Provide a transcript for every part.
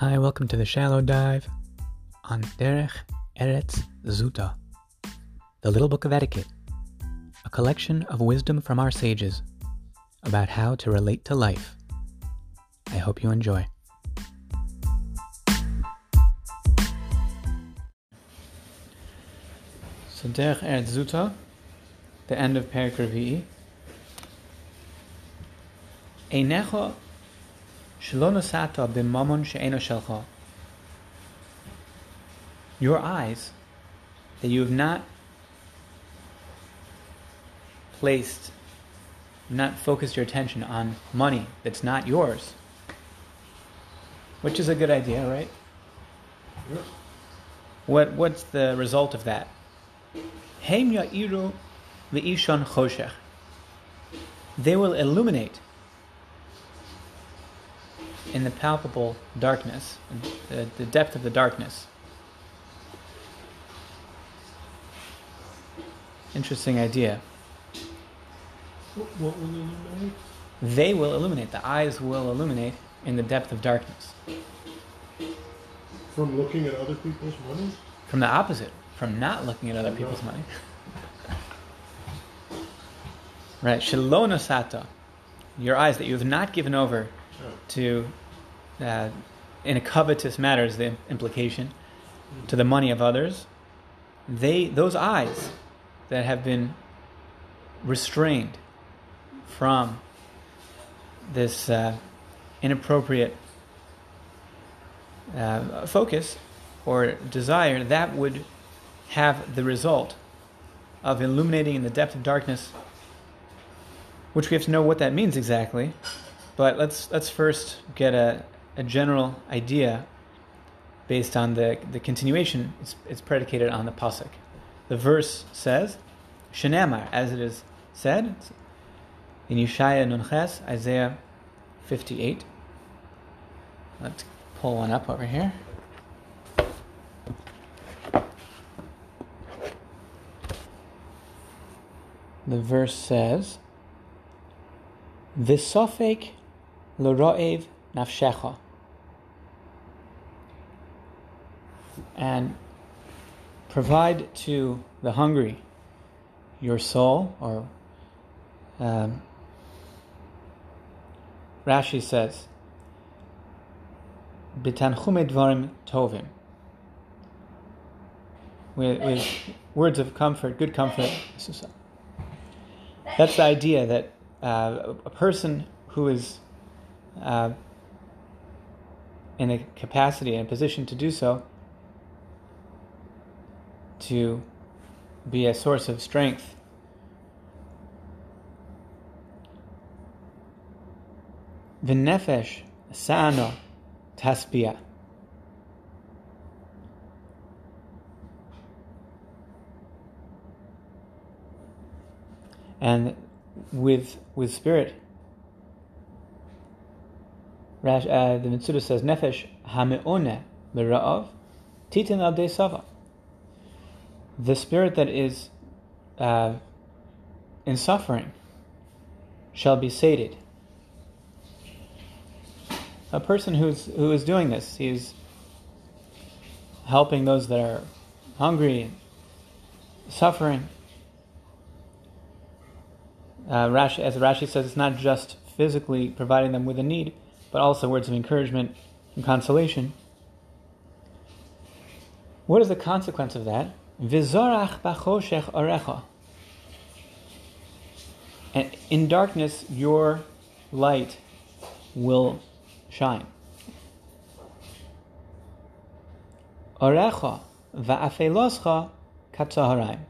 Hi, welcome to the Shallow Dive on Derech Eretz Zuta, the Little Book of Etiquette, a collection of wisdom from our sages about how to relate to life. I hope you enjoy. So Derech Eretz Zuta, the end of Perek Your eyes, that you have not placed, not focused your attention on money that's not yours, which is a good idea, right? What what's the result of that? They will illuminate in the palpable darkness, the, the depth of the darkness. Interesting idea. What will illuminate? They will illuminate, the eyes will illuminate in the depth of darkness. From looking at other people's money? From the opposite, from not looking at other people's money. right, shalona sata, your eyes that you have not given over Oh. to, uh, in a covetous matter is the implication, to the money of others. They, those eyes that have been restrained from this uh, inappropriate uh, focus or desire, that would have the result of illuminating in the depth of darkness, which we have to know what that means exactly. But let's let's first get a, a general idea based on the, the continuation. It's, it's predicated on the pasuk. The verse says, "Shenamar," as it is said in Yeshaya Nunches, Isaiah 58. Let's pull one up over here. The verse says, "V'sofek l'ro'ev nafshecha," and provide to the hungry your soul, or um, Rashi says, "B'tanchume dvarim tovim." With, with words of comfort, good comfort. That's the idea that uh, a person who is uh, in a capacity, and position to do so, to be a source of strength. V'nefesh sa'ano taspia. And with with spirit, Rash, uh, the Mitsuda says, Nefesh hame'one l'ra'av titin al sava. The spirit that is uh, in suffering shall be sated. A person who's who is doing this, he's helping those that are hungry, suffering. Uh, Rashi, as Rashi says, it's not just physically providing them with a need, but also words of encouragement and consolation. What is the consequence of that? Vizorach bachoshech orecha. In darkness, your light will shine. Orecha va'afeloscha katzaharim.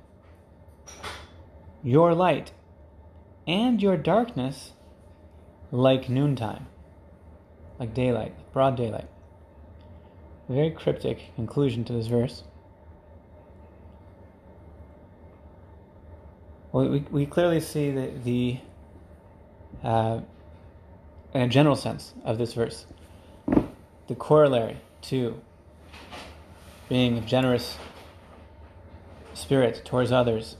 Your light and your darkness like noontime, like daylight, broad daylight. A very cryptic conclusion to this verse. Well, we, we clearly see the, the uh, in a general sense of this verse, the corollary to being a generous spirit towards others,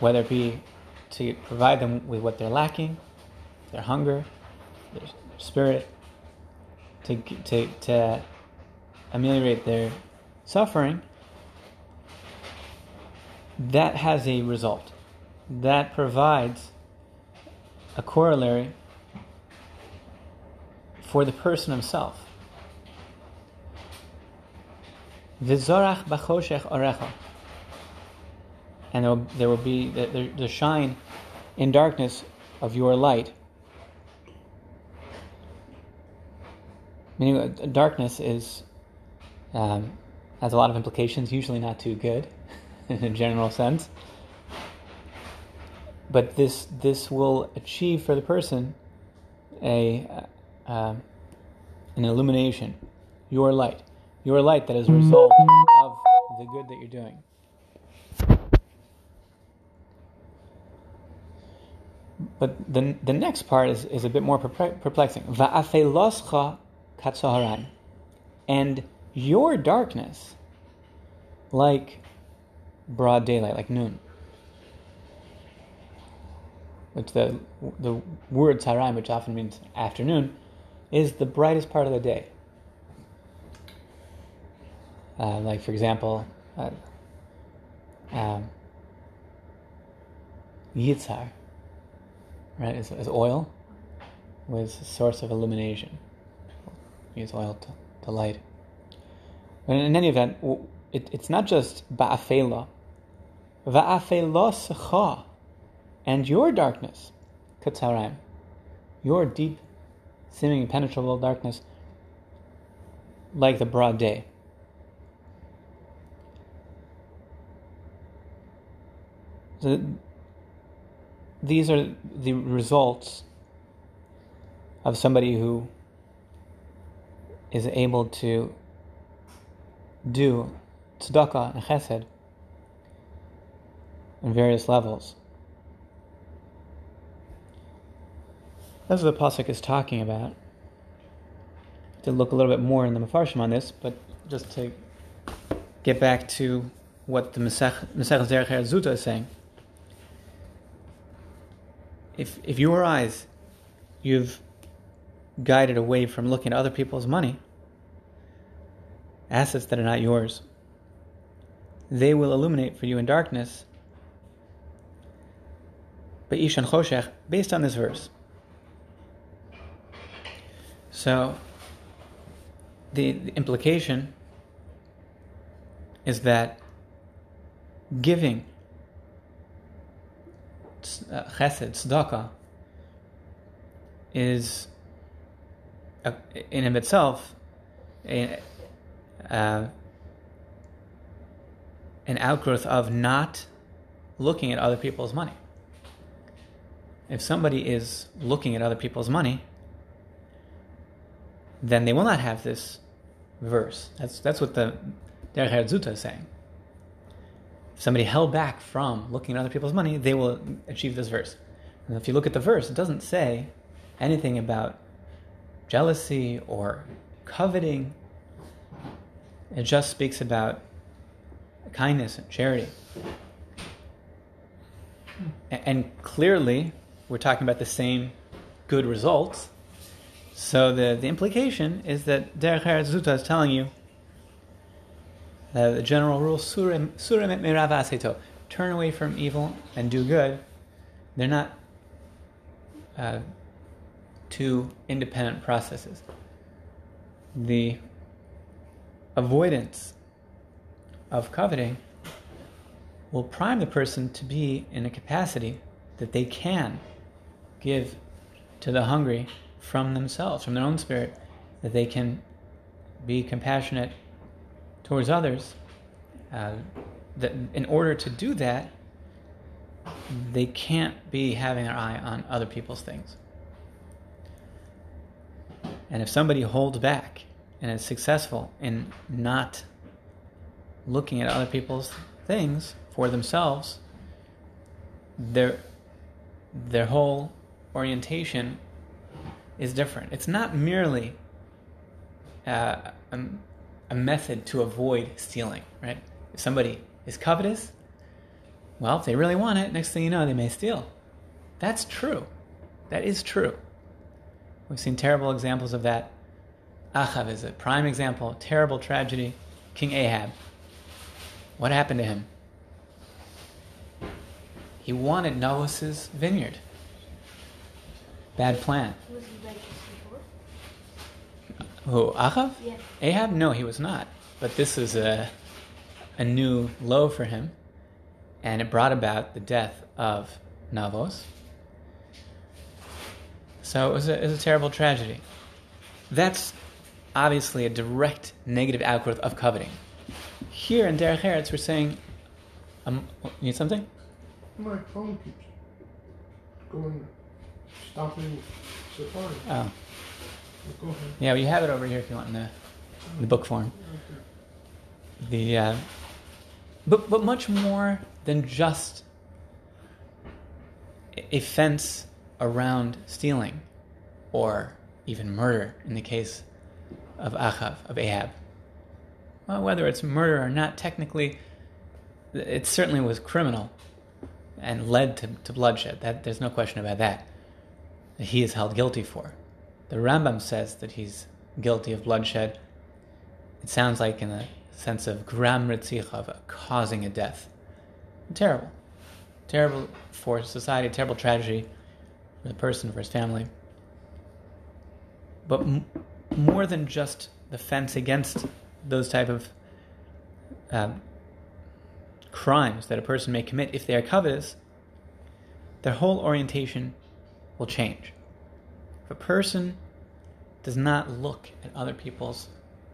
whether it be to provide them with what they're lacking, their hunger, spirit, to, to, to ameliorate their suffering, that has a result. That provides a corollary for the person himself. Vizorach bachoshech orecha. And there will, there will be the, the shine in darkness of your light. Meaning, uh, darkness is um, has a lot of implications. Usually, not too good in a general sense. But this this will achieve for the person a uh, um, an illumination, your light, your light that is a result of the good that you're doing. But the, the next part is, is a bit more perplexing. Va'afeloscha. And your darkness, like broad daylight, like noon. Which the, the word tzaharan, which often means afternoon, is the brightest part of the day. Uh, like, for example, uh, um, Yitzhar right? Is, is oil was a source of illumination. Use oil to, to light. But in any event, it, it's not just ba'afela. Va'afeloscha. And your darkness, katzaraim, your deep, seeming impenetrable darkness, like the broad day. So these are the results of somebody who is able to do tzedakah and chesed on various levels. That's what the pasuk is talking about. To look a little bit more in the Mefarshim on this, but just to get back to what the Masech Derech Zuta is saying if if your eyes you've guided away from looking at other people's money, assets that are not yours, they will illuminate for you in darkness. Choshech, based on this verse. So, the, the implication is that giving uh, chesed, tzedakah, is in of itself a, uh, an outgrowth of not looking at other people's money. If somebody is looking at other people's money, then they will not have this verse. That's that's what the Derech Zuta is saying if somebody held back from looking at other people's money, they will achieve this verse. And if you look at the verse, it doesn't say anything about jealousy or coveting. It just speaks about kindness and charity. And clearly, we're talking about the same good results. So the, the implication is that Derech Zuta is telling you uh, the general rule, surim et turn away from evil and do good. They're not uh, two independent processes. The avoidance of coveting will prime the person to be in a capacity that they can give to the hungry from themselves, from their own spirit, that they can be compassionate towards others, uh, that in order to do that, they can't be having their eye on other people's things. And if somebody holds back and is successful in not looking at other people's things for themselves, their their whole orientation is different. It's not merely uh, um, a method to avoid stealing, right? If somebody is covetous, well, if they really want it, next thing you know, they may steal. That's true. That is true. We've seen terrible examples of that Achav is a prime example, terrible tragedy. King Ahab. What happened to him? He wanted Navos's vineyard. Bad plan. Was he righteous before? Who, Achav? Yeah. Ahab? No, he was not. But this is a, a new low for him, and it brought about the death of Navos. So it was a, it was a terrible tragedy. That's obviously a direct negative outgrowth of coveting. Here in Derech Eretz, we're saying, um, you need something? My phone keeps going, stopping Safari. Oh, Go ahead. yeah, well, you have it over here if you want in the, in the book form. the uh, but but much more than just a fence around stealing or even murder in the case of Achav of Ahab. Well, whether it's murder or not, technically, it certainly was criminal and led to, to bloodshed. That there's no question about that. He is held guilty for. The Rambam says that he's guilty of bloodshed. It sounds like in a sense of gram ritzich, of causing a death. Terrible. Terrible for society, terrible tragedy for the person, for his family. But m- more than just the fence against those type of um, crimes that a person may commit if they are covetous, their whole orientation will change. If a person does not look at other people's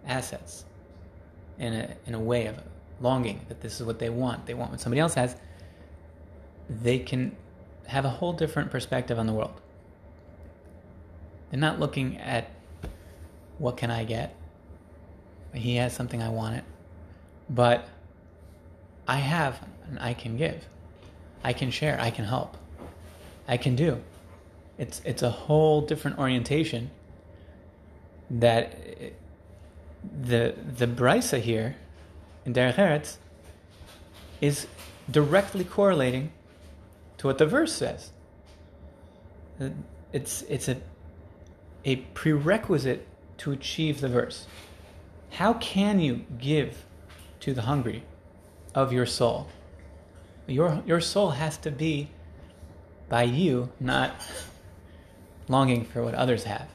assets in a, in a way of longing that this is what they want, they want what somebody else has, they can have a whole different perspective on the world. They're not looking at what can I get? He has something I want it. But I have and I can give. I can share, I can help. I can do. It's it's a whole different orientation that it, the the brisa here in Derech Eretz is directly correlating to what the verse says. It's it's a a prerequisite to achieve the verse. How can you give to the hungry of your soul? Your your soul has to be by you, not longing for what others have.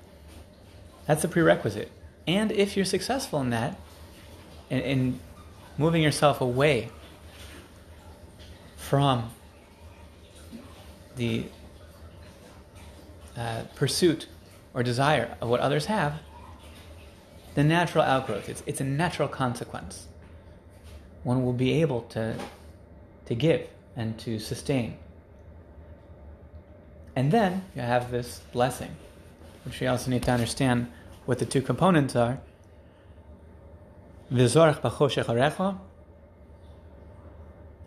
That's a prerequisite. And if you're successful in that, in, in moving yourself away from the uh, pursuit or desire of what others have, the natural outgrowth, it's, it's a natural consequence. One will be able to, to give and to sustain. And then you have this blessing, which we also need to understand what the two components are.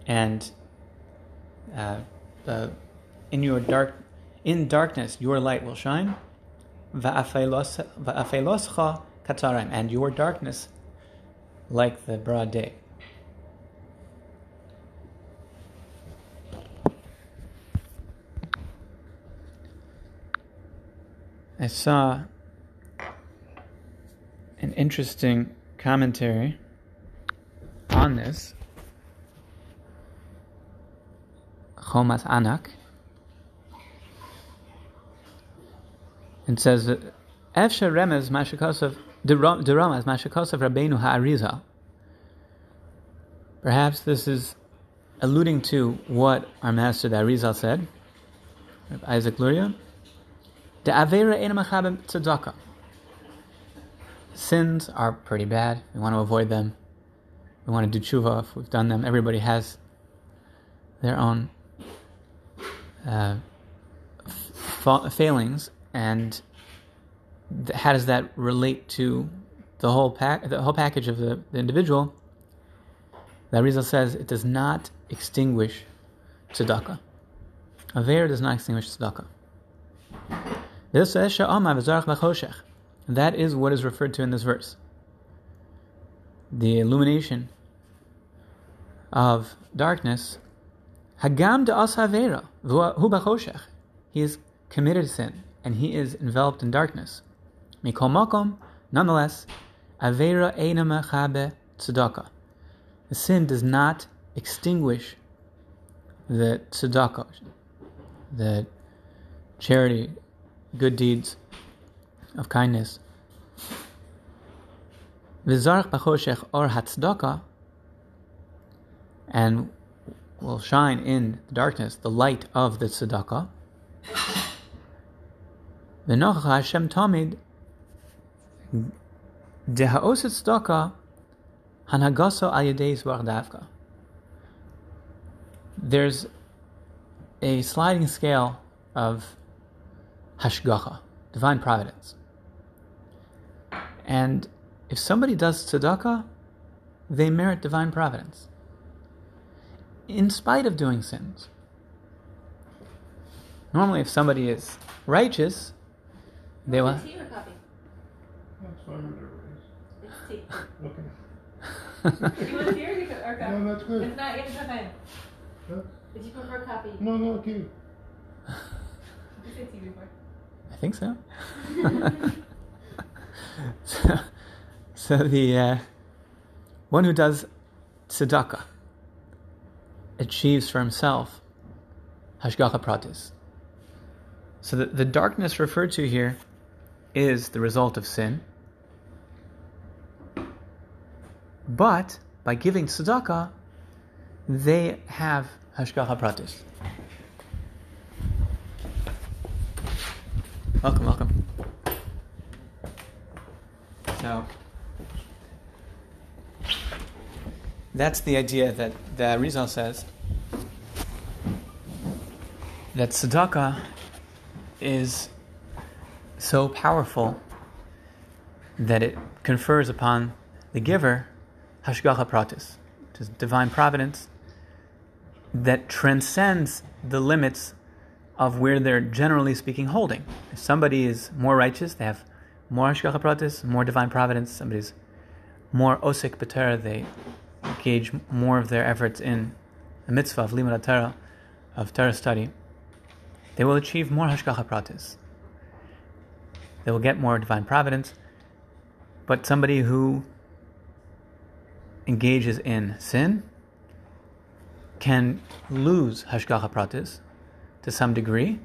And uh, the, in your dark, in darkness your light will shine. Va'afeloscha and your darkness like the broad day. I saw an interesting commentary on this. Chomas Anak. It says Efsha Remez Rabbeinu Ha'arizal. Perhaps this is alluding to what our master the Arizal said, Isaac Luria. The Avera Enamachabim Tzedakah. Sins are pretty bad. We want to avoid them. We want to do tshuva if we've done them. Everybody has their own uh, fa- failings, and th- how does that relate to the whole pack, the whole package of the, the individual? The Arizal says it does not extinguish tzedakah. Aver does not extinguish tzedakah. This says. That is what is referred to in this verse. The illumination of darkness. Hagam de hu b'choshech. He is committed sin and he is enveloped in darkness. Mikol makom Nonetheless, Avera Einama Chabe Tzedakah. The sin does not extinguish the tzedakah, the charity, good deeds of kindness. V'zarach b'choshech or hatzdaka, and will shine in the darkness the light of the tzedakah. V'nochach Hashem tamid deha'oset tzedakah hanagaso al yedei davka. There's a sliding scale of hashgacha, divine providence. And if somebody does tzedakah, they merit divine providence. In spite of doing sins. Normally, if somebody is righteous, they will. That's fine, whatever It's tea. Okay. You want tea or you- or coffee? No, that's good. It's not. It's not fine. Huh? Did you prefer coffee? No, no, okay. Did you said tea before. I think so. so, so the uh, one who does tzedakah achieves for himself hashgacha pratis. So the, the darkness referred to here is the result of sin. But by giving tzedakah, they have hashgacha pratis. Welcome, welcome. So that's the idea that the Arizal says that tzedakah is so powerful that it confers upon the giver hashgacha pratis, which is divine providence that transcends the limits of where they're generally speaking holding. If somebody is more righteous, they have more hashgacha pratis, more divine providence. Somebody's more osik b'tera, they engage more of their efforts in the mitzvah of limud of Torah study. They will achieve more hashgacha pratis. They will get more divine providence. But somebody who engages in sin can lose hashgacha pratis to some degree,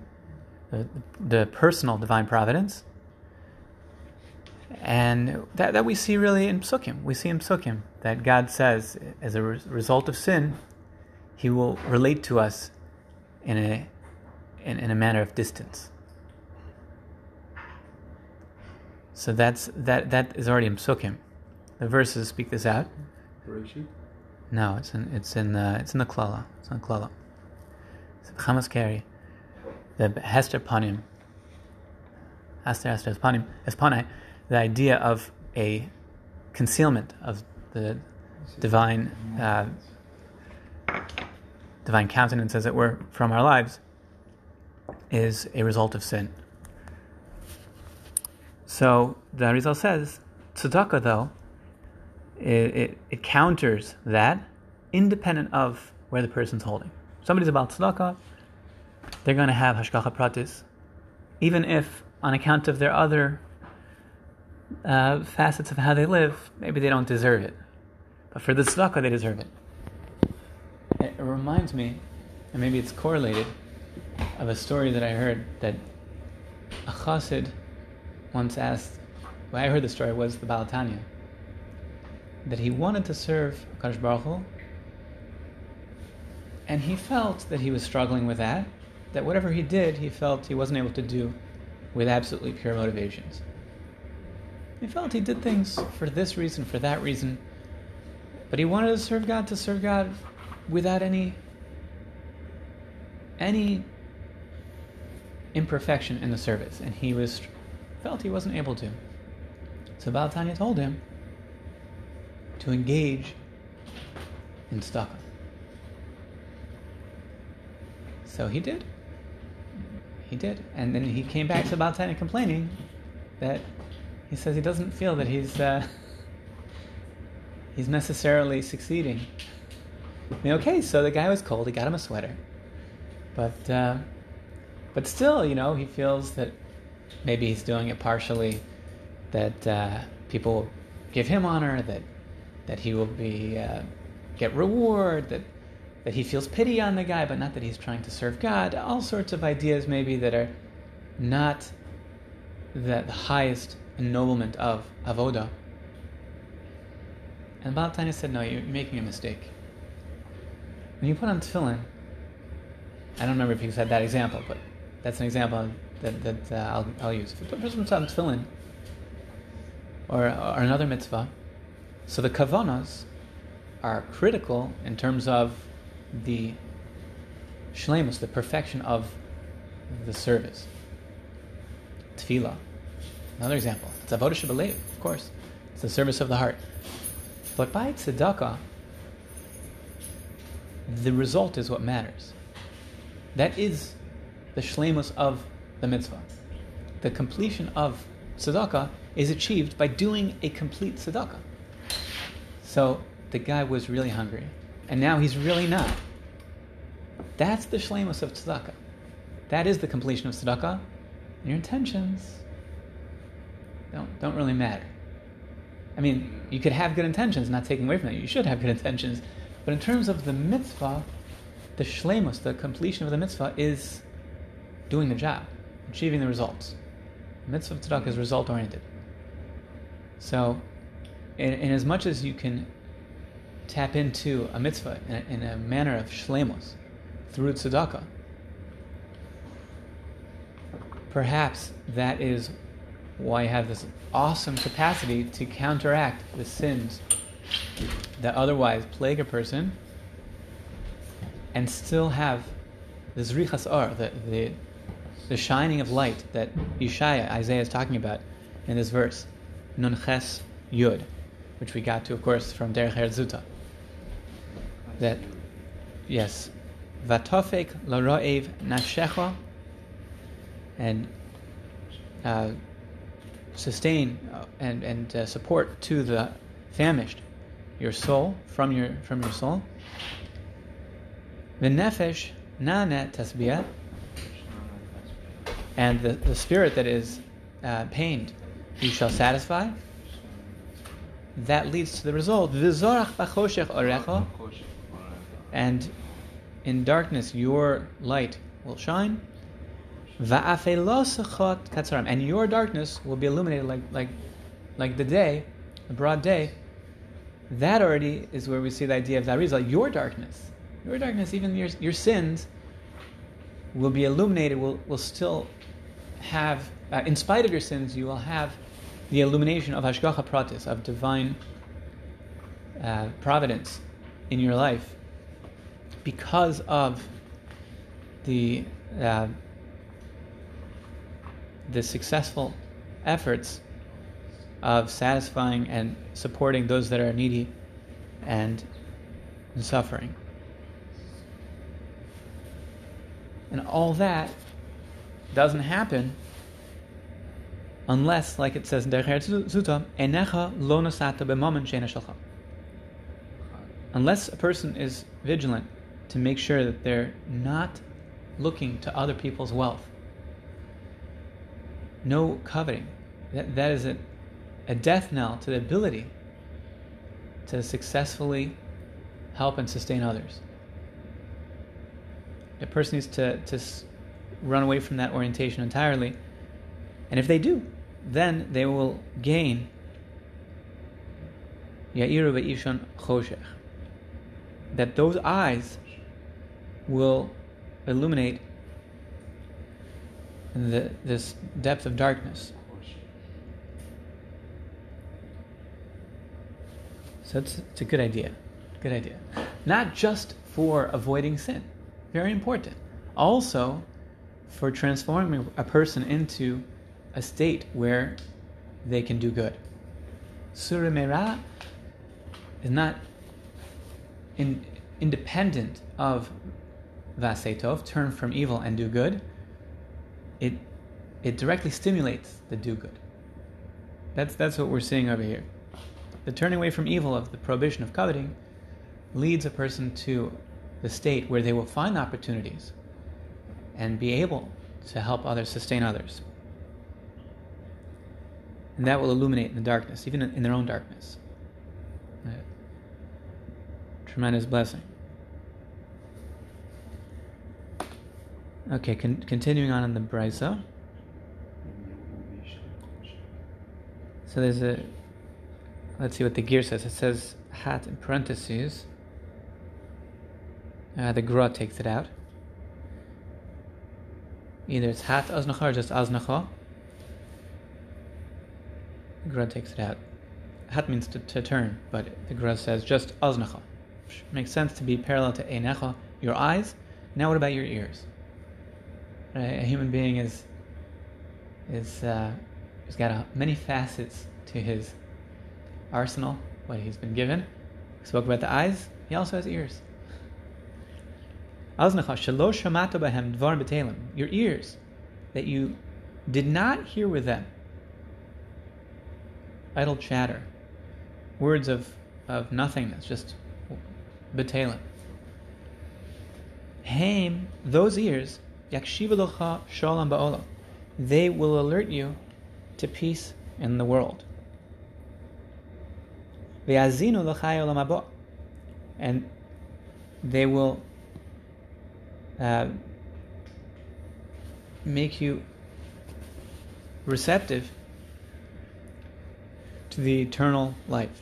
the, the personal divine providence, and that, that we see really in Psukim. We see in Psukim that God says, as a re- result of sin, He will relate to us in a, in, in a manner of distance. So that's that that is already in Psukim. The verses speak this out. Bereshit. No, it's in it's in the it's in the Klala. It's in the Klala. It's in Chamas Keri. The Hester Panim. Hester Hester Panim Espanai. The idea of a concealment of the divine uh, divine countenance, as it were, from our lives, is a result of sin. So the Arizal says, tzedakah though, it, it, it counters that, independent of where the person's holding. Somebody's about tzedakah, they're going to have hashgacha pratis, even if on account of their other uh, facets of how they live, maybe they don't deserve it. But for the tzedakah, they deserve it. It, it reminds me, and maybe it's correlated, of a story that I heard that a chassid once asked, well, I heard the story was the Baal HaTanya, that he wanted to serve Kadosh Baruch Hu, and he felt that he was struggling with that, that whatever he did, he felt he wasn't able to do with absolutely pure motivations. He felt he did things for this reason, for that reason, but he wanted to serve God to serve God without any any imperfection in the service, and he was felt he wasn't able to. So Baal HaTanya told him to engage in tzedakah. So he did. He did, and then he came back to Baal HaTanya complaining that he says he doesn't feel that he's uh, he's necessarily succeeding. I mean, okay, so the guy was cold. He got him a sweater, but uh, but still, you know, he feels that maybe he's doing it partially. That uh, people give him honor, that that he will be uh, get reward, that that he feels pity on the guy, but not that he's trying to serve God. All sorts of ideas maybe that are not the, the highest ennoblement of avoda. And Baal HaTanya said, no, you're, making a mistake. When you put on tefillin, I don't remember if he said that example, but that's an example that, that uh, I'll, I'll use. If a person puts on tefillin, or, or another mitzvah, so the kavanas are critical in terms of the shlemus, the perfection of the service. Tefillah, another example. It's avodah shebelev, of course. It's the service of the heart. But by tzedakah, the result is what matters. That is the shlemus of the mitzvah. The completion of tzedakah is achieved by doing a complete tzedakah. So the guy was really hungry, and now he's really not. That's the shlemus of tzedakah. That is the completion of tzedakah. And your intentions don't, don't really matter. I mean, you could have good intentions, not taking away from that. You should have good intentions. But in terms of the mitzvah, the shlemus, the completion of the mitzvah, is doing the job, achieving the results. Mitzvah of tzedakah is mm-hmm. result oriented. So, in, in, as much as you can tap into a mitzvah in a, in a manner of shlemus through tzedakah, perhaps that is why you have this awesome capacity to counteract the sins that otherwise plague a person and still have the zrichas or, the, the, the shining of light that Yeshaya, Isaiah is talking about in this verse, Nun Ches Yud, which we got to, of course, from Derech Zuta. That, yes, Vatofek Laroev Nafshecha, and uh, sustain uh, and, and uh, support to the famished your soul from your from your soul. The nefesh nanet tasbiyah, and the, the spirit that is uh, pained, you shall satisfy. That leads to the result. And in darkness your light will shine. Va'afelosachot and your darkness will be illuminated like like like the day, the broad day. That already is where we see the idea of that like your darkness, your darkness, even your your sins will be illuminated. Will will still have, uh, in spite of your sins, you will have the illumination of hashgacha pratis, of divine uh, providence in your life, because of the uh, the successful efforts of satisfying and supporting those that are needy and suffering. And all that doesn't happen unless, like it says in Derech Zuta, Enecha lo nasata b'mamen she'ena Unless a person is vigilant to make sure that they're not looking to other people's wealth no coveting. That, that is a, a death knell to the ability to successfully help and sustain others. A person needs to, to run away from that orientation entirely. And if they do, then they will gain Ya'iru Choshech. That those eyes will illuminate the, this depth of darkness. So it's, it's a good idea. Good idea. Not just for avoiding sin, very important. Also for transforming a person into a state where they can do good. Surah Merah is not in, independent of Vasetov, turn from evil and do good it it directly stimulates the do good. That's that's what we're seeing over here. The turning away from evil of the prohibition of coveting leads a person to the state where they will find opportunities and be able to help others sustain others. and that will illuminate in the darkness, even in their own darkness. Tremendous blessing. Okay, con- continuing on in the Brisa. So there's a. Let's see what the Gra says. It says hat in parentheses. Uh, the Gra takes it out. Either it's hat aznacha or just aznacha. The Gra takes it out. Hat means to, to turn, but the Gra says just aznacha. Makes sense to be parallel to einecha, your eyes. Now what about your ears? Right? A human being is is uh, he's got a, many facets to his arsenal, what he's been given. We spoke about the eyes. He also has ears. Your ears that you did not hear with them. Idle chatter, words of, of nothingness, just betalim. Haim, those ears, yakshivalucha shalom ba'olam. They will alert you to peace in the world. Ve'azinu l'chai olam. And they will uh, make you receptive to the eternal life.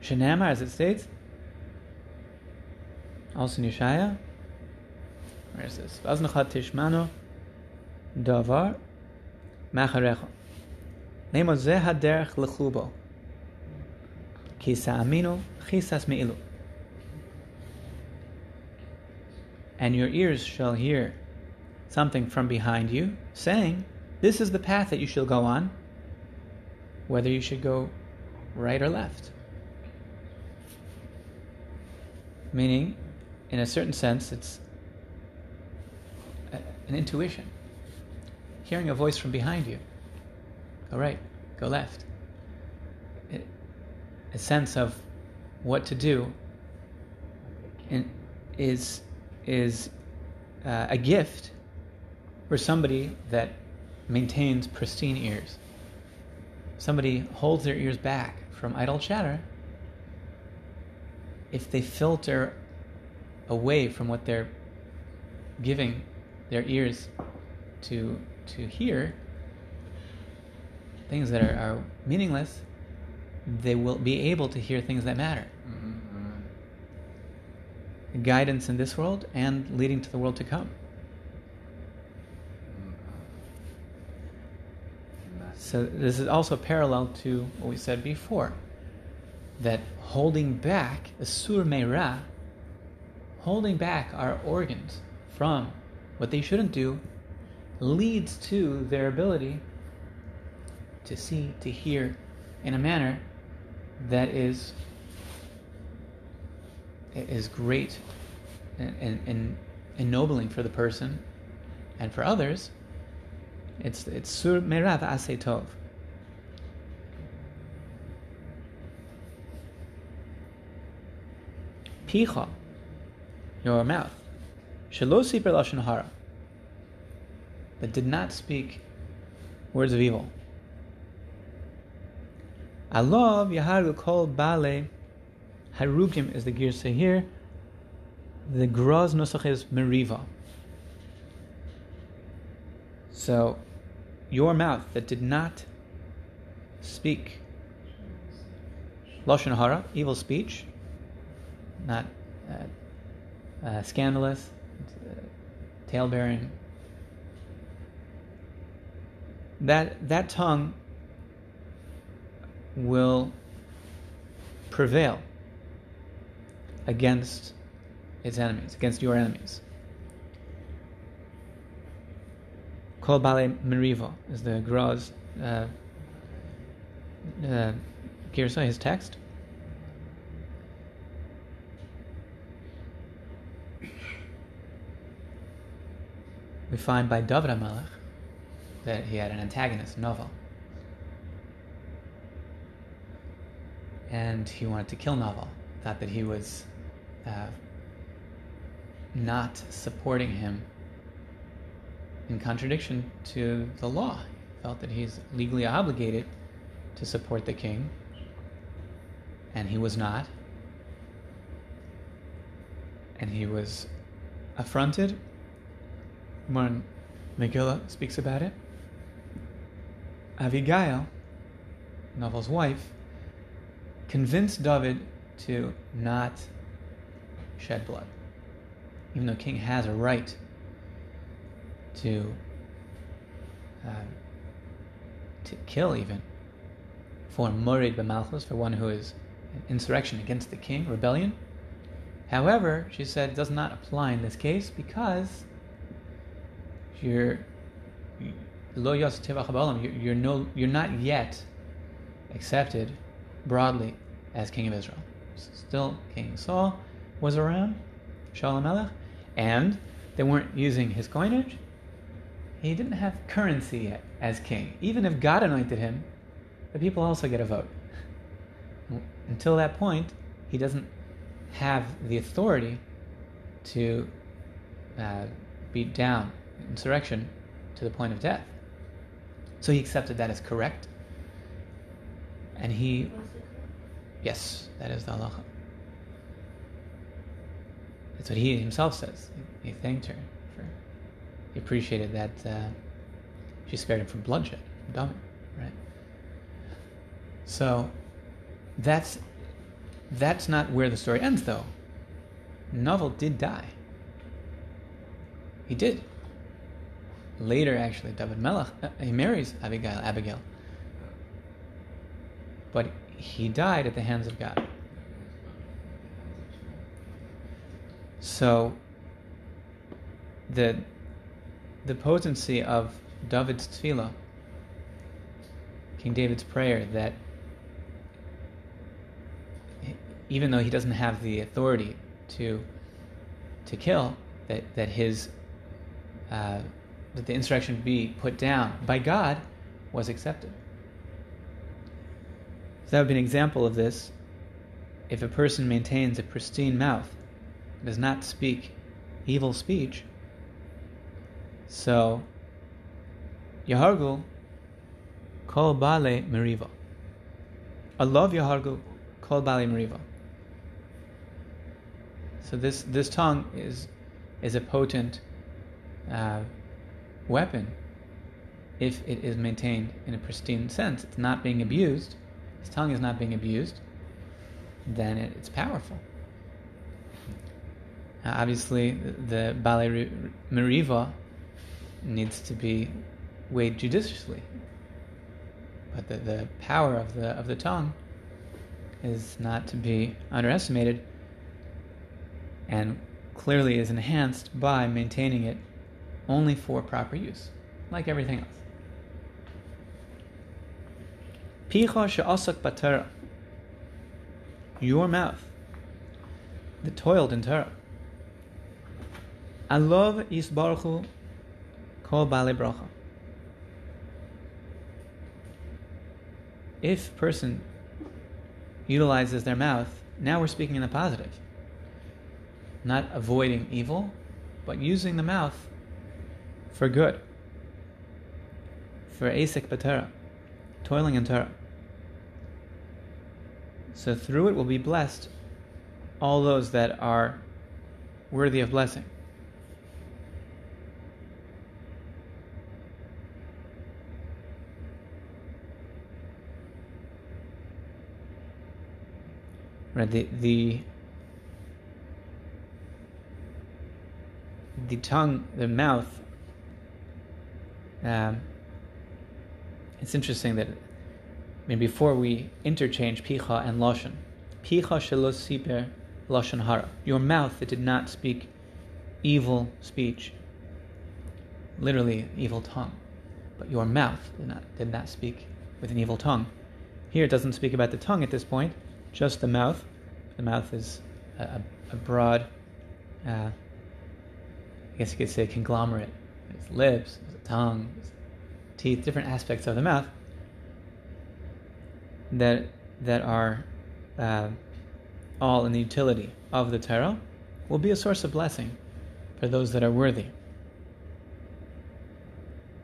Shenamar, as it states, also in Yeshaya, where is this? Vaznachat tishmano davar macharecha. Nemo zeh haderech lechubo. Kisa amino chisas meilu. And your ears shall hear something from behind you, saying, This is the path that you shall go on, whether you should go right or left. Meaning, in a certain sense, it's an intuition. Hearing a voice from behind you. Go right, go left. It, a sense of what to do in, is is uh, a gift for somebody that maintains pristine ears. Somebody holds their ears back from idle chatter. If they filter away from what they're giving their ears to to hear, things that are, are meaningless, they will be able to hear things that matter guidance in this world and leading to the world to come. So this is also parallel to what we said before, that holding back, asur meira, holding back our organs from what they shouldn't do, leads to their ability to see, to hear in a manner that is is great and, and, and ennobling for the person and for others. It's it's sur merav asay tov. Picha, your mouth, shelo siper lashon hara, that did not speak words of evil. I Allah yaharu kol bale Harukim is the girsa here. The Gra's Nusach is Meriva. So, your mouth that did not speak Lashon Hara, evil speech, not uh, uh, scandalous, uh, tale bearing. That, that tongue will prevail against its enemies, against your enemies. Kol Bale Merivo is the Gra's uh, uh, his text. We find by David HaMelech that he had an antagonist, Novel. And he wanted to kill Novel, thought that he was uh, not supporting him in contradiction to the law. felt that he's legally obligated to support the king, and he was not. And he was affronted. When Megillah speaks about it. Abigail, Naval's wife, convinced David to not shed blood. Even though king has a right to uh, to kill even for Murid b'malchus, for one who is an insurrection against the king, rebellion. However, she said it does not apply in this case because you're lo you're, you're no you're not yet accepted broadly as king of Israel. Still, King Saul was around, Shaul Melech, and they weren't using his coinage. He didn't have currency yet as king. Even if God anointed him, the people also get a vote. Until that point, he doesn't have the authority to uh, beat down insurrection to the point of death. So he accepted that as correct. And he, yes, that is the halacha. That's what he himself says. He, thanked her for, he appreciated that uh, she spared him from bloodshed, from dumbing, right? So that's that's not where the story ends, though. Naval did die. He did. Later, actually, David Melech, uh, he marries Abigail, Abigail. But he died at the hands of God. So, the, the potency of David's tefillah, King David's prayer, that even though he doesn't have the authority to to kill, that that his uh, that the insurrection be put down by God was accepted. So that would be an example of this. If a person maintains a pristine mouth, does not speak evil speech, so Yahargul kol bale meriva. Allah Yahargul kol bale meriva. So this this tongue is is a potent uh, weapon if it is maintained in a pristine sense. It's not being abused. His tongue is not being abused. Then it, it's powerful. Uh, obviously, the, the Bale Meriva needs to be weighed judiciously. But the, the power of the of the tongue is not to be underestimated and clearly is enhanced by maintaining it only for proper use, like everything else. Your mouth, that toiled in Torah. Alov isbarchu kol bale bracha. If person utilizes their mouth, now we're speaking in the positive. Not avoiding evil, but using the mouth for good. For asik batera, toiling in Torah. So through it will be blessed all those that are worthy of blessing. Right, the the the tongue, the mouth. Um, it's interesting that I mean, before we interchange picha and lashon, picha shelos siper lashon hara, your mouth that did not speak evil speech, literally evil tongue, but your mouth did not did not speak with an evil tongue. Here it doesn't speak about the tongue at this point, just the mouth. The mouth is a, a broad, uh, I guess you could say, conglomerate. There's lips, tongue, teeth, different aspects of the mouth that that are uh, all in the utility of the Torah will be a source of blessing for those that are worthy.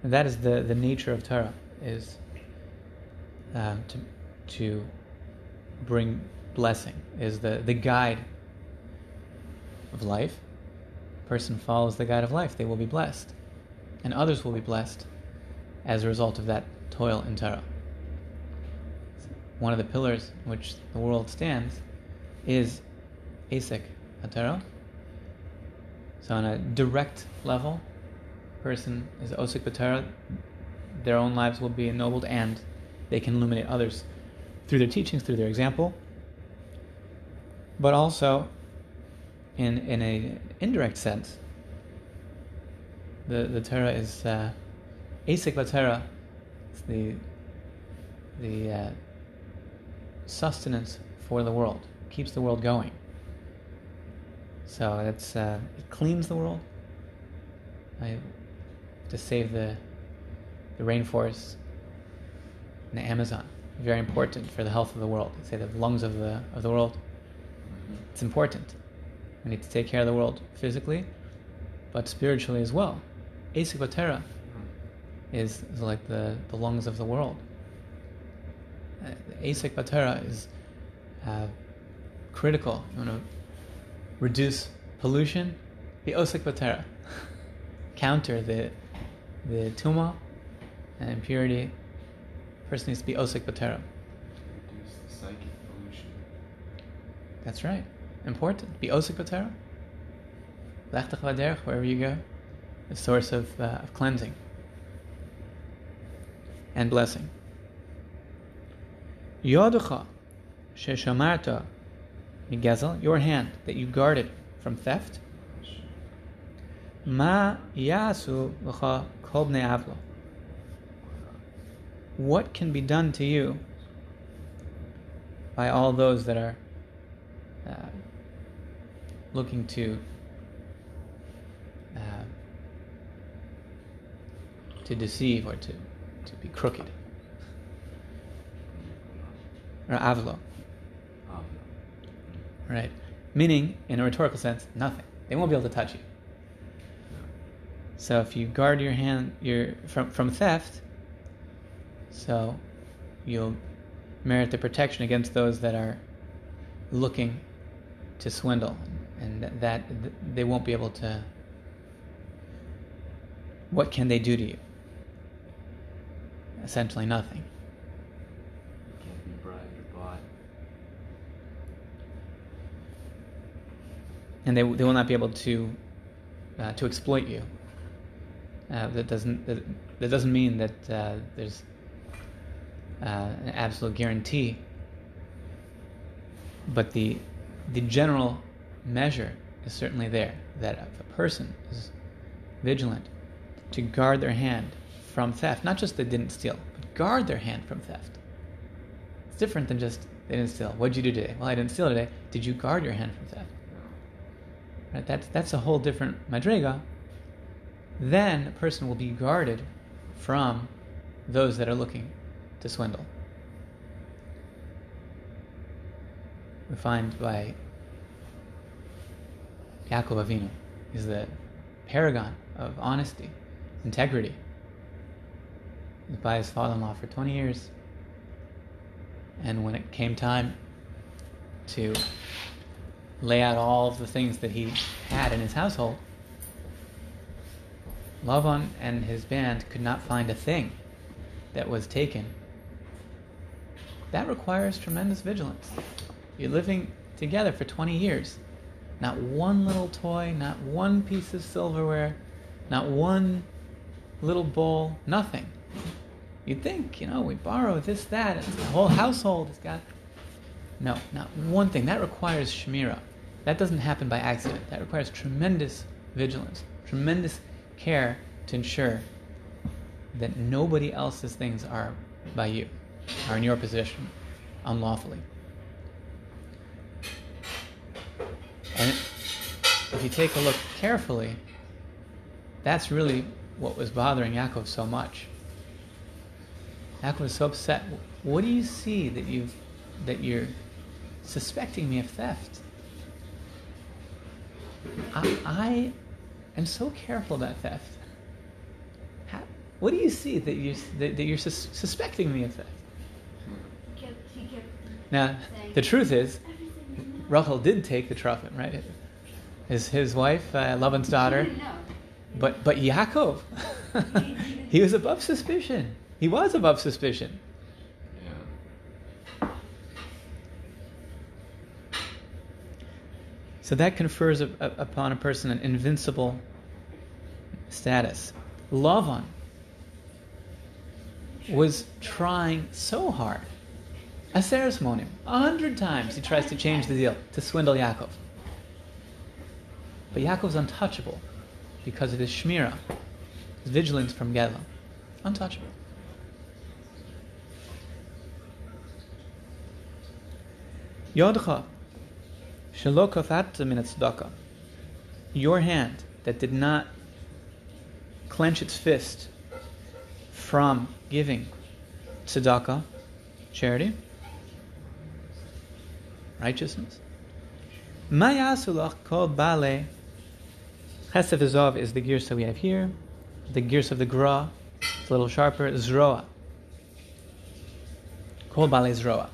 And that is the, the nature of Torah. is uh, to to bring blessing. Is the the guide of life. Person follows the guide of life, they will be blessed, and others will be blessed as a result of that toil in Torah. One of the pillars in which the world stands is Asik Torah. So on a direct level, person is Osik B'Torah, their own lives will be ennobled and they can illuminate others through their teachings, through their example. But also, in in a indirect sense, the the Torah is uh, Asik Torah. It's the the uh, sustenance for the world, keeps the world going. So it's uh, it cleans the world. I, to save the the rainforests and the Amazon, very important for the health of the world. They say the lungs of the of the world. It's important. We need to take care of the world physically, but spiritually as well. Asik Vatera is, is like the, the lungs of the world. Uh, Asik Vatera is uh, critical. You want to reduce pollution? The Osik Vatera. Counter the the tuma and impurity. Person needs to be Osik Vatera. Reduce the psychic pollution. That's right. Important. Be Osik B'Torah. Lech Vaderech, wherever you go, a source of, uh, of cleansing and blessing. Yoducha sheshamarta migezel, your hand that you guarded from theft. Ma yasu l'cha kol avlo. What can be done to you by all those that are uh, looking to uh, to deceive or to, to be crooked. Or avlo. Right. Meaning, in a rhetorical sense, nothing. They won't be able to touch you. So if you guard your hand your from, from theft, so you'll merit the protection against those that are looking to swindle, and that, that they won't be able to. What can they do to you? Essentially, nothing. Can't be bribed or bought. and they, they will not be able to uh, to exploit you. Uh, that doesn't that, that doesn't mean that uh, there's uh, an absolute guarantee, but the the general measure is certainly there that if a person is vigilant to guard their hand from theft, not just they didn't steal, but guard their hand from theft. It's different than just they didn't steal. What'd you do today? Well, I didn't steal today. Did you guard your hand from theft? Right? That's that's a whole different madriga. Then a person will be guarded from those that are looking to swindle. We find by Yaakov Avinu is the paragon of honesty, integrity. By his father-in-law for 20 years, and when it came time to lay out all of the things that he had in his household, Lavan and his band could not find a thing that was taken. That requires tremendous vigilance. You're living together for 20 years. Not one little toy, not one piece of silverware, not one little bowl, nothing. You'd think, you know, we borrow this, that, and the whole household has got. No, not one thing. That requires shemira. That doesn't happen by accident. That requires tremendous vigilance, tremendous care to ensure that nobody else's things are by you, are in your possession unlawfully. And if you take a look carefully, that's really what was bothering Yaakov so much. Yaakov was so upset. What do you see that you've that you're suspecting me of theft? I, I am so careful about theft. How, what do you see that you that, that you're sus- suspecting me of that? He kept, he kept Now, the truth is, Rachel did take the terafim, right? His his wife, uh, Laban's daughter, but but Yaakov, he was above suspicion. He was above suspicion. Yeah. So that confers a, a- upon a person an invincible status. Lavan was trying so hard. Aseres monim. A hundred times he tries to change the deal, to swindle Yaakov. But Yaakov's untouchable because of his shmira, his vigilance from Gedla. Untouchable. Yodcha, shelo kothatta min tzedakah. Your hand that did not clench its fist from giving tzedakah, charity, righteousness. Mayasulach kol bale. Chesed is the girsa that we have here. The girsa of the gra, it's a little sharper. Zroa. Kol bale zroa.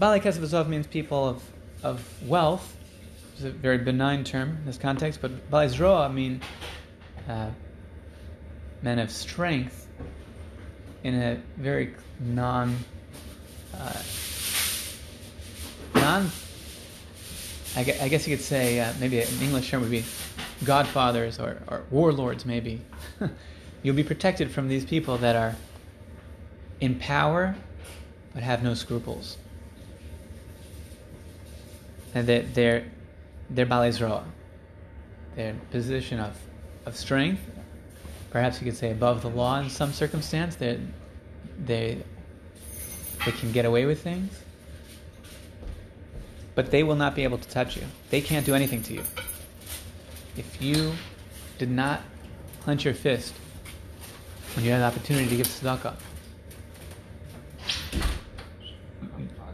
Bale Kesef V'Zov means people of, of wealth. It's a very benign term in this context, but Bale Zroa mean uh, men of strength in a very non non. I gue- I guess you could say uh, maybe an English term would be godfathers or, or warlords. Maybe you'll be protected from these people that are in power but have no scruples. And they're, they're, they're a position of, of strength, perhaps you could say above the law in some circumstance. They're, they, they can get away with things, but they will not be able to touch you. They can't do anything to you. If you did not clench your fist when you had the opportunity to give tzedakah,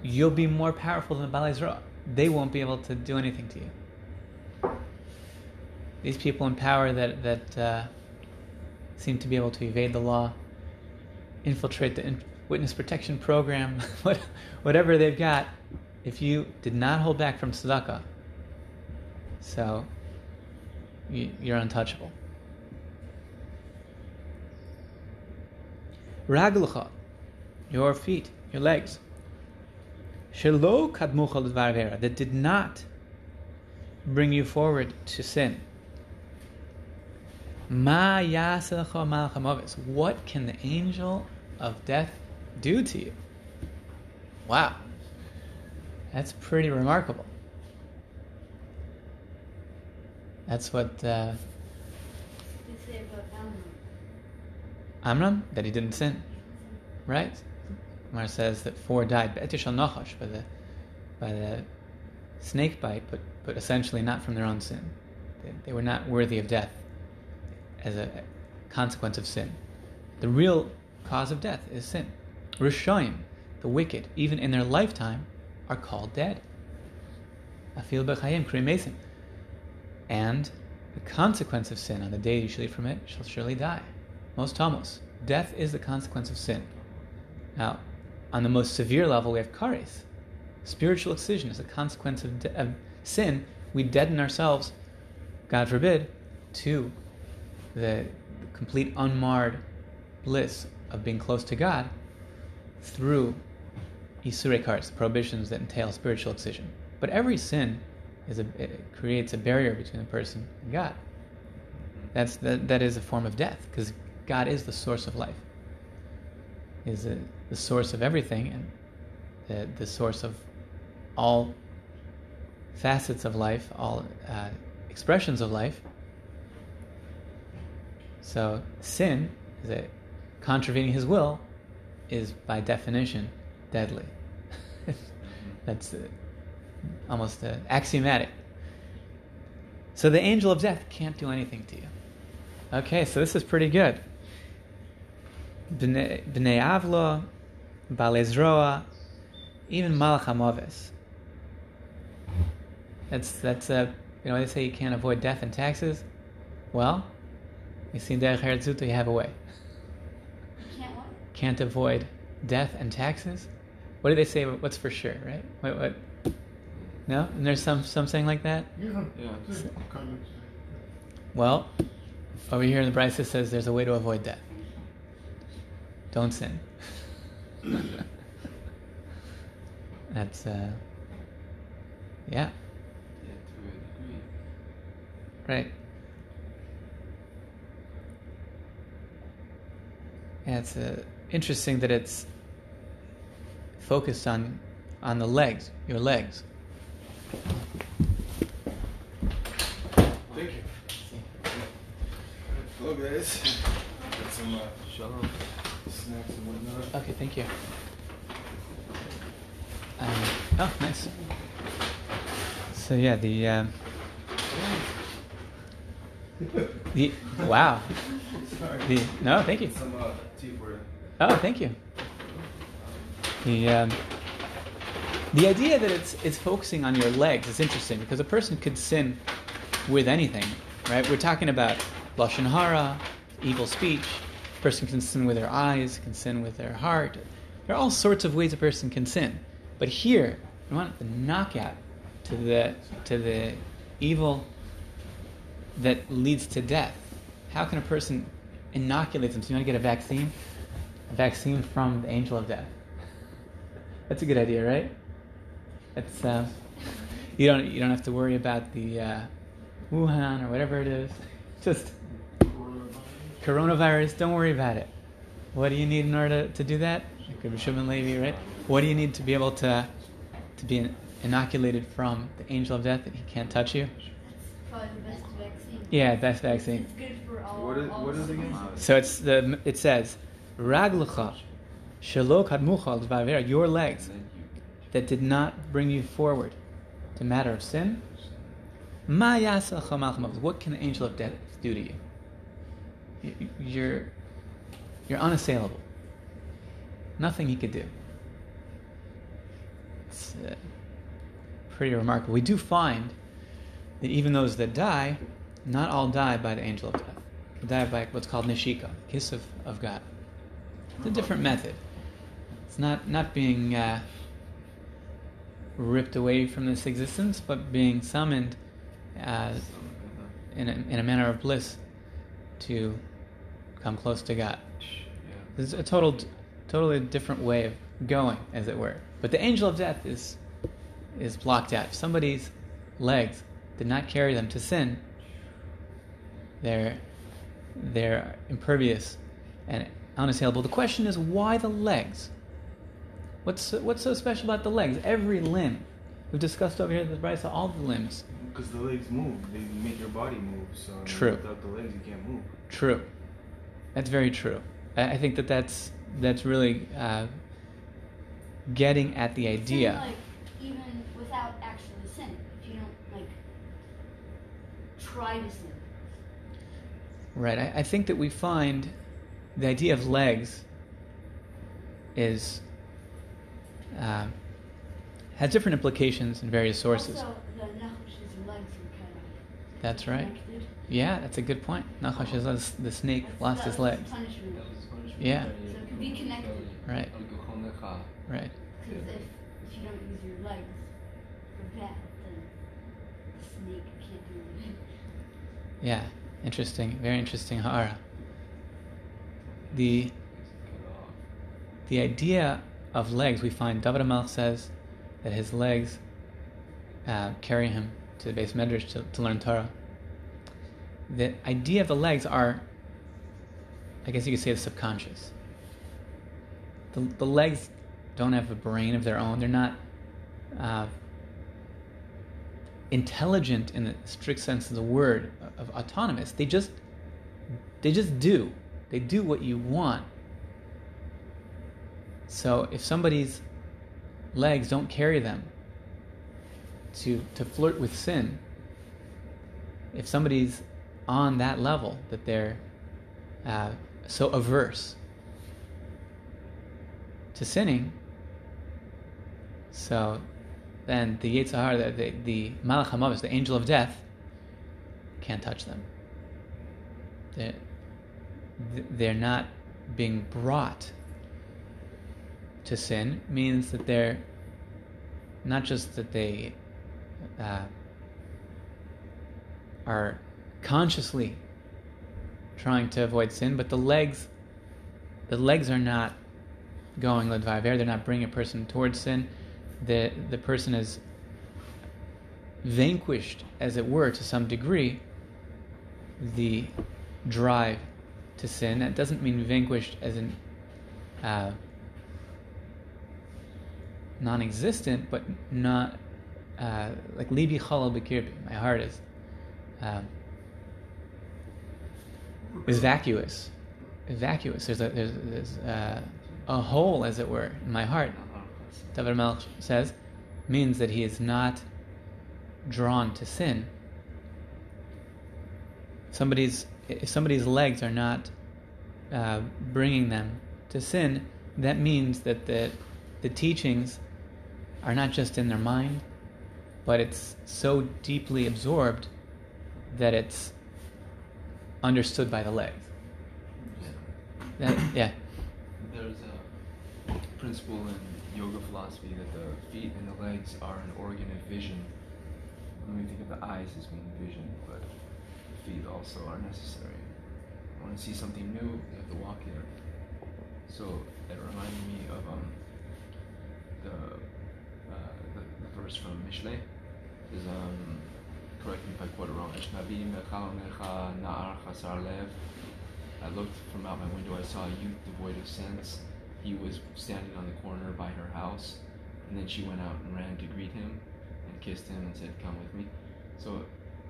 you'll be more powerful than Balei Zerah. They won't be able to do anything to you. These people in power that that uh, seem to be able to evade the law, infiltrate the witness protection program, whatever they've got, if you did not hold back from tzedakah, so you, you're untouchable. Raglucha, your feet, your legs. Shelo kadmucha l'dvar that did not bring you forward to sin. Ma. What can the angel of death do to you? Wow. That's pretty remarkable. That's what uh. Amram, that he didn't sin. Right? Mar says that four died by the by the snake bite, but but essentially not from their own sin. They, they were not worthy of death as a consequence of sin. The real cause of death is sin. Rishaim, the wicked, even in their lifetime, are called dead. Afil b'chayim krimesim. And the consequence of sin on the day you shall eat from it shall surely die. Mos Tamus. Death is the consequence of sin. Now, on the most severe level, we have kares. Spiritual excision is a consequence of, de- of sin. We deaden ourselves, God forbid, to the complete unmarred bliss of being close to God through isure kares, prohibitions that entail spiritual excision. But every sin is a, it creates a barrier between the person and God. That's that, that is a form of death because God is the source of life. Is the source of everything and the, the source of all facets of life, all uh, expressions of life. So sin is a contravening His will is by definition deadly. That's uh, almost uh, axiomatic. So the angel of death can't do anything to you. Okay, so this is pretty good. Bnei Avlo, Balezroa, even Malach Hamoves. That's that's uh, you know they say you can't avoid death and taxes. Well, You see, Derech you have a way. Can't avoid death and taxes. What do they say? What's for sure, right? What? what? No? And there's some, some saying like that? Yeah, Yeah. Well, over here in the Brisa says there's a way to avoid death. Don't sin. That's, uh, yeah, Yeah, to a degree. right. Yeah, it's uh, interesting that it's focused on on the legs, your legs. Thank you. Hello, guys. Got some uh, Shalom. snacks and whatnot. Okay, thank you. Um, oh, nice. So yeah, the um, the wow. Sorry. The no, thank you. Some uh, tea for you. Oh, thank you. The um, the idea that it's it's focusing on your legs is interesting because a person could sin with anything, right? We're talking about lashon hara, evil speech. A person can sin with their eyes, can sin with their heart. There are all sorts of ways a person can sin, but here we want the knockout to the to the evil that leads to death. How can a person inoculate themselves? You want to get a vaccine? A vaccine from the angel of death. That's a good idea, right? It's uh, you don't you don't have to worry about the uh, Wuhan or whatever it is. Just coronavirus. Don't worry about it. What do you need in order to, to do that? Like Rabbi Shimon Levi, right? What do you need to be able to to be inoculated from the angel of death that he can't touch you? Probably the vaccine. Yeah, best vaccine. It's good for all. what is, what is it again? So it's the it says raglecha shelo kadmucha l'vavera, your legs that did not bring you forward to matter of sin. What can the angel of death do to you? You- You're you're unassailable. Nothing he could do. It's uh, pretty remarkable. We do find that even those that die, not all die by the angel of death. They die by what's called nishika, kiss of, of God. It's a different method. It's not not being uh, ripped away from this existence, but being summoned uh, in, a, in a manner of bliss to come close to God. It's a total, totally different way of going, as it were. But the angel of death is is blocked out. If somebody's legs did not carry them to sin, they're they're impervious and unassailable. The question is, why the legs? What's what's so special about the legs? Every limb we've discussed over here at the Brisa, all the limbs. Because the legs move. They make your body move. So I True. without the legs, you can't move. True. That's very true. I, I think that that's that's really uh, getting at the Sin, idea. like, even without actually sin, if you don't like try to sin. Right. I, I think that we find the idea of legs is uh, has different implications in various sources. Also, the legs are kind of That's right. connected. Yeah, that's a good point. Nachash is lost- the snake That's- lost that his was legs. Punishment. Yeah. So it could be connected. Right. Right. Because if, if you don't use your legs for that, then the snake can't do anything. Yeah. Interesting. Very interesting. Ha'ara. The the idea of legs, we find David HaMelech says that his legs uh, carry him to the beis medrash to, to learn Torah. The idea of the legs are, I guess you could say, the subconscious. The, the legs don't have a brain of their own. They're not uh, intelligent in the strict sense of the word of autonomous. They just they just do. They do what you want. So if somebody's legs don't carry them to to flirt with sin, if somebody's on that level that they're uh, so averse to sinning, so then the Yetzer Hara, the, the, the Malach HaMavis, the angel of death, can't touch them. They're not being brought to sin means that they're not just that they uh, are consciously trying to avoid sin, but the legs, the legs are not going ledvaver. They're not bringing a person towards sin. The the person is vanquished, as it were, to some degree, the drive to sin. That doesn't mean vanquished as in uh, non-existent, but not uh, like libi chalal bekirbi. My heart is um, is vacuous, vacuous. There's a there's, there's uh, a hole, as it were, in my heart. David Melech says means that he is not drawn to sin. Somebody's if somebody's legs are not uh, bringing them to sin, that means that the the teachings are not just in their mind, but it's so deeply absorbed that it's understood by the legs. That, yeah. There's a principle in yoga philosophy that the feet and the legs are an organ of vision. When we think of the eyes as being vision, but feet also are necessary. I want to see something new, you have to walk there. So it reminded me of um, the, uh, the the verse from Mishle. Is um, correct me if I quote it wrong. I looked from out my window. I saw a youth devoid of sense. He was standing on the corner by her house, and then she went out and ran to greet him, and kissed him and said, "Come with me." So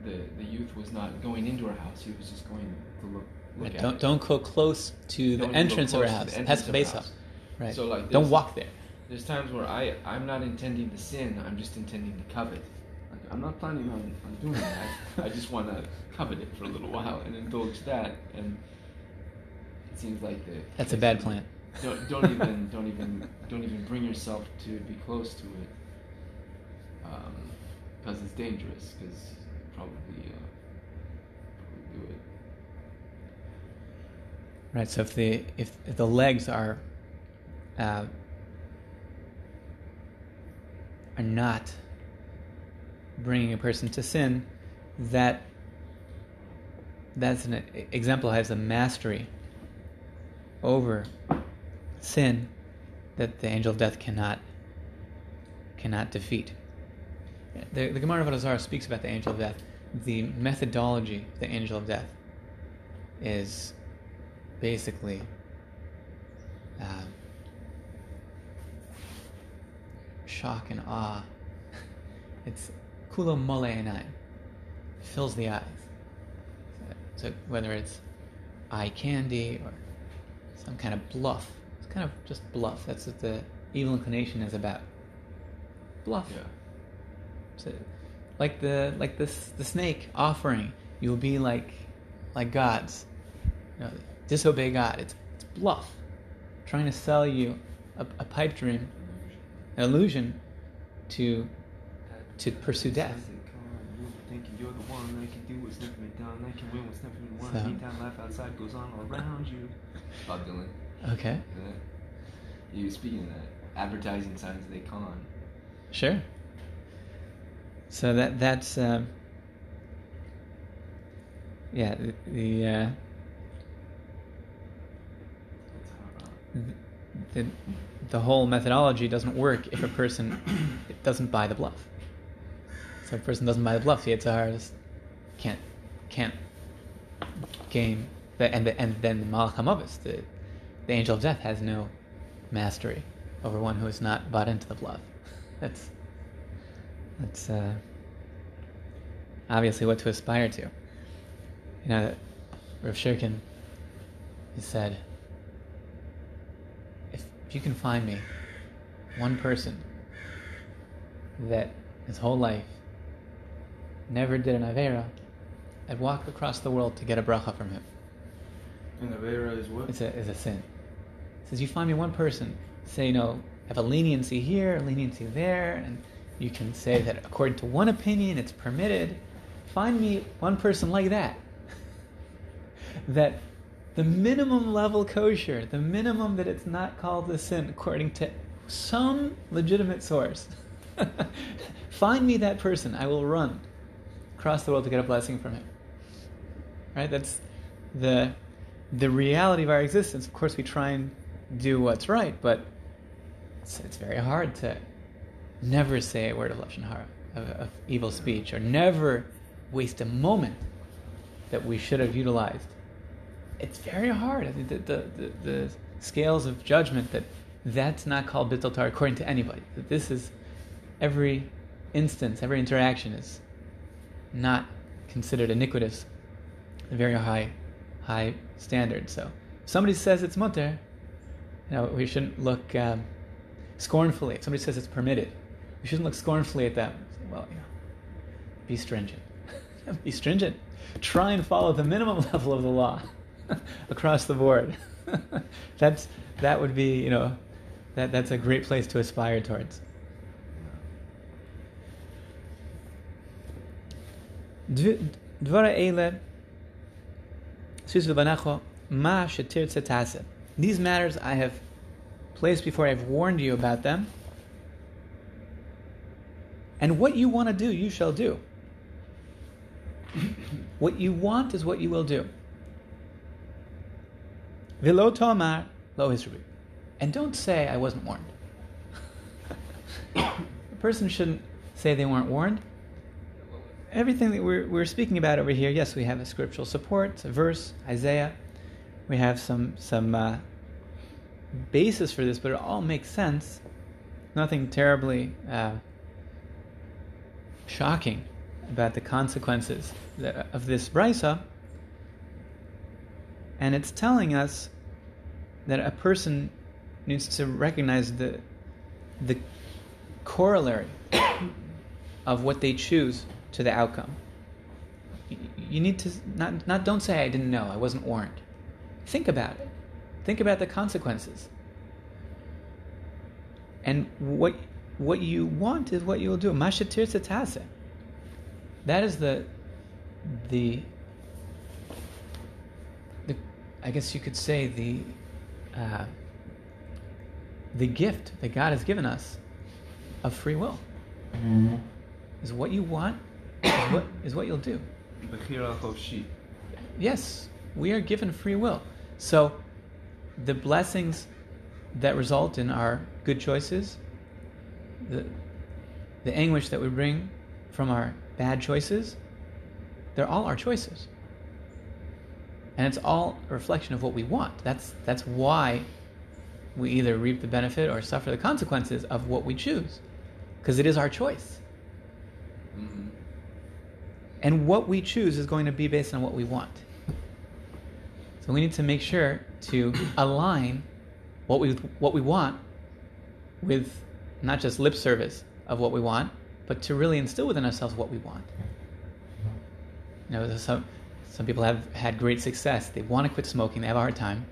the the youth was not going into our house. He was just going to look look at don't it. don't go close to Don't the entrance of our house. That's the base house. Right. So, like, don't walk there. There's times where I I'm not intending to sin. I'm just intending to covet. Like, I'm not planning on, on doing that. I just want to covet it for a little while and indulge that. And it seems like the That's a bad plan. Don't, don't even don't even don't even bring yourself to be close to it um, because it's dangerous. Because probably uh, probably do it. Right. So if the if, if the legs are uh, are not bringing a person to sin, that that's an exemplifies a mastery over sin that the angel of death cannot cannot defeat. The, the Gemara of Azar speaks about the angel of death. The methodology the angel of death is basically um, shock and awe. It's kulo mole fills the eyes. So, so whether it's eye candy or some kind of bluff, it's kind of just bluff. That's what the evil inclination is about. Bluff. Yeah. So, like the like this the snake offering, you will be like like gods. You know, disobey God. It's it's bluff, trying to sell you a, a pipe dream, an illusion, to to pursue death. Thinking you're the one that can do what's never been done, that can win what's never been won. So- Anytime life outside goes on around you. Bob Dylan. Okay, Yeah. You speaking of that, advertising signs they con. sure. So that that's um, yeah the, the uh, the, the whole methodology doesn't work if a person doesn't buy the bluff. So if a person doesn't buy the bluff, the Yitzhar can't can't game the, and the, and then the Malach the the angel of death has no mastery over one who has not bought into the bluff. That's that's uh, obviously what to aspire to. You know, Rav Shirkin, he said, if, if you can find me one person that his whole life never did an Avera, I'd walk across the world to get a bracha from him. And Avera is what? It's a, it's a sin. He says, you find me one person, say, you know, have a leniency here, a leniency there, and you can say that according to one opinion it's permitted. Find me one person like that. that the minimum level kosher, the minimum that it's not called a sin according to some legitimate source. Find me that person, I will run across the world to get a blessing from him. Right? That's the the reality of our existence. Of course, we try and do what's right, but it's, it's very hard to never say a word of lashon hara, of, of evil speech, or never waste a moment that we should have utilized. It's very hard. I think the, the, the, scales of judgment that that's not called bittul Torah according to anybody. That this is every instance, every interaction is not considered iniquitous. A very high, high standard. So if somebody says it's mutter, you know, we shouldn't look um, scornfully. If somebody says it's permitted, we shouldn't look scornfully at them. Well, you know, be stringent. be stringent. Try and follow the minimum level of the law across the board. that's that would be, you know, that, that's a great place to aspire towards. Dvara Ma These matters I have placed before, I have warned you about them. And what you want to do, you shall do. what you want is what you will do. Vilo tomar lo And don't say I wasn't warned. a person shouldn't say they weren't warned. Everything that we're, we're speaking about over here, yes, we have a scriptural support, it's a verse, Isaiah. We have some some uh, basis for this, but it all makes sense. Nothing terribly uh, shocking about the consequences of this brisa. And it's telling us that a person needs to recognize the, the corollary of what they choose to the outcome. You need to not, not don't say I didn't know, I wasn't warned. Think about it. Think about the consequences. And what what you want is what you will do. Mashatir satase. That is the the the I guess you could say the uh, the gift that God has given us of free will. Mm-hmm. Is what you want is what is what you'll do. Yes, we are given free will. So the blessings that result in our good choices, the, the anguish that we bring from our bad choices, they're all our choices. And it's all a reflection of what we want. That's, that's why we either reap the benefit or suffer the consequences of what we choose. Because it is our choice. Mm-hmm. And what we choose is going to be based on what we want. So we need to make sure to align what we what we want with not just lip service of what we want, but to really instill within ourselves what we want. You know, some some people have had great success. They want to quit smoking. They have a hard time.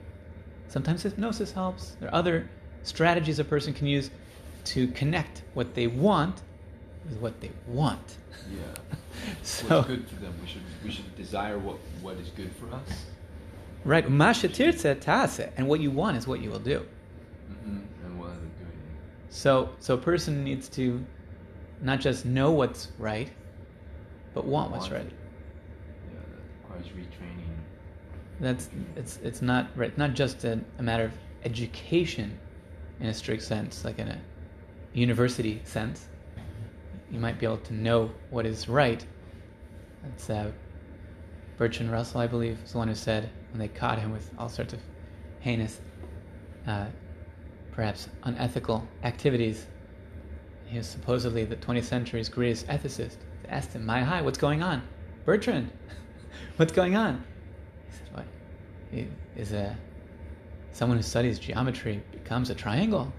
Sometimes hypnosis helps. There are other strategies a person can use to connect what they want with what they want. Yeah. so, What's good for them. We should we should desire what, what is good for us. Right. Tase. And what you want is what you will do. Mm-hmm. And what are they doing? So, so a person needs to not just know what's right, but want, what's right. Yeah, that requires retraining. That's it's it's not right. Not just a, a matter of education, in a strict sense, like in a university sense. You might be able to know what is right. That's uh, Bertrand Russell, I believe, is the one who said when they caught him with all sorts of heinous, uh, perhaps unethical activities. He was supposedly the 20th century's greatest ethicist. They asked him, My hi, what's going on? Bertrand, what's going on? He said, What? He is a someone who studies geometry becomes a triangle.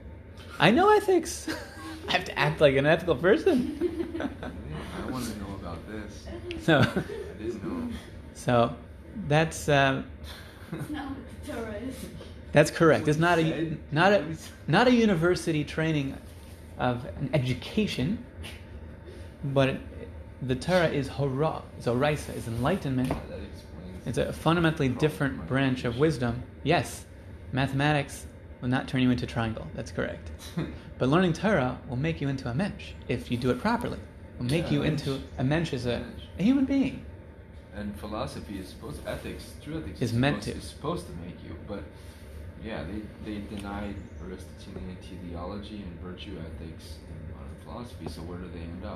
I know ethics. I have to act like an ethical person. I want to know about this. So, I didn't know. So, that's. Um, that's correct. It's not a not a not a university training of an education, but it, the Torah is hora, is oraisa, is enlightenment. It's a fundamentally different branch of wisdom. Yes, mathematics will not turn you into a triangle. That's correct. But learning Torah will make you into a mensch if you do it properly. It will make Yeah, you into a mensch is a, a human being. And philosophy is supposed ethics, true ethics Is meant supposed, to. is supposed to make you, but yeah, they, they denied Aristotelian teleology and virtue ethics in modern philosophy. So where do they end up?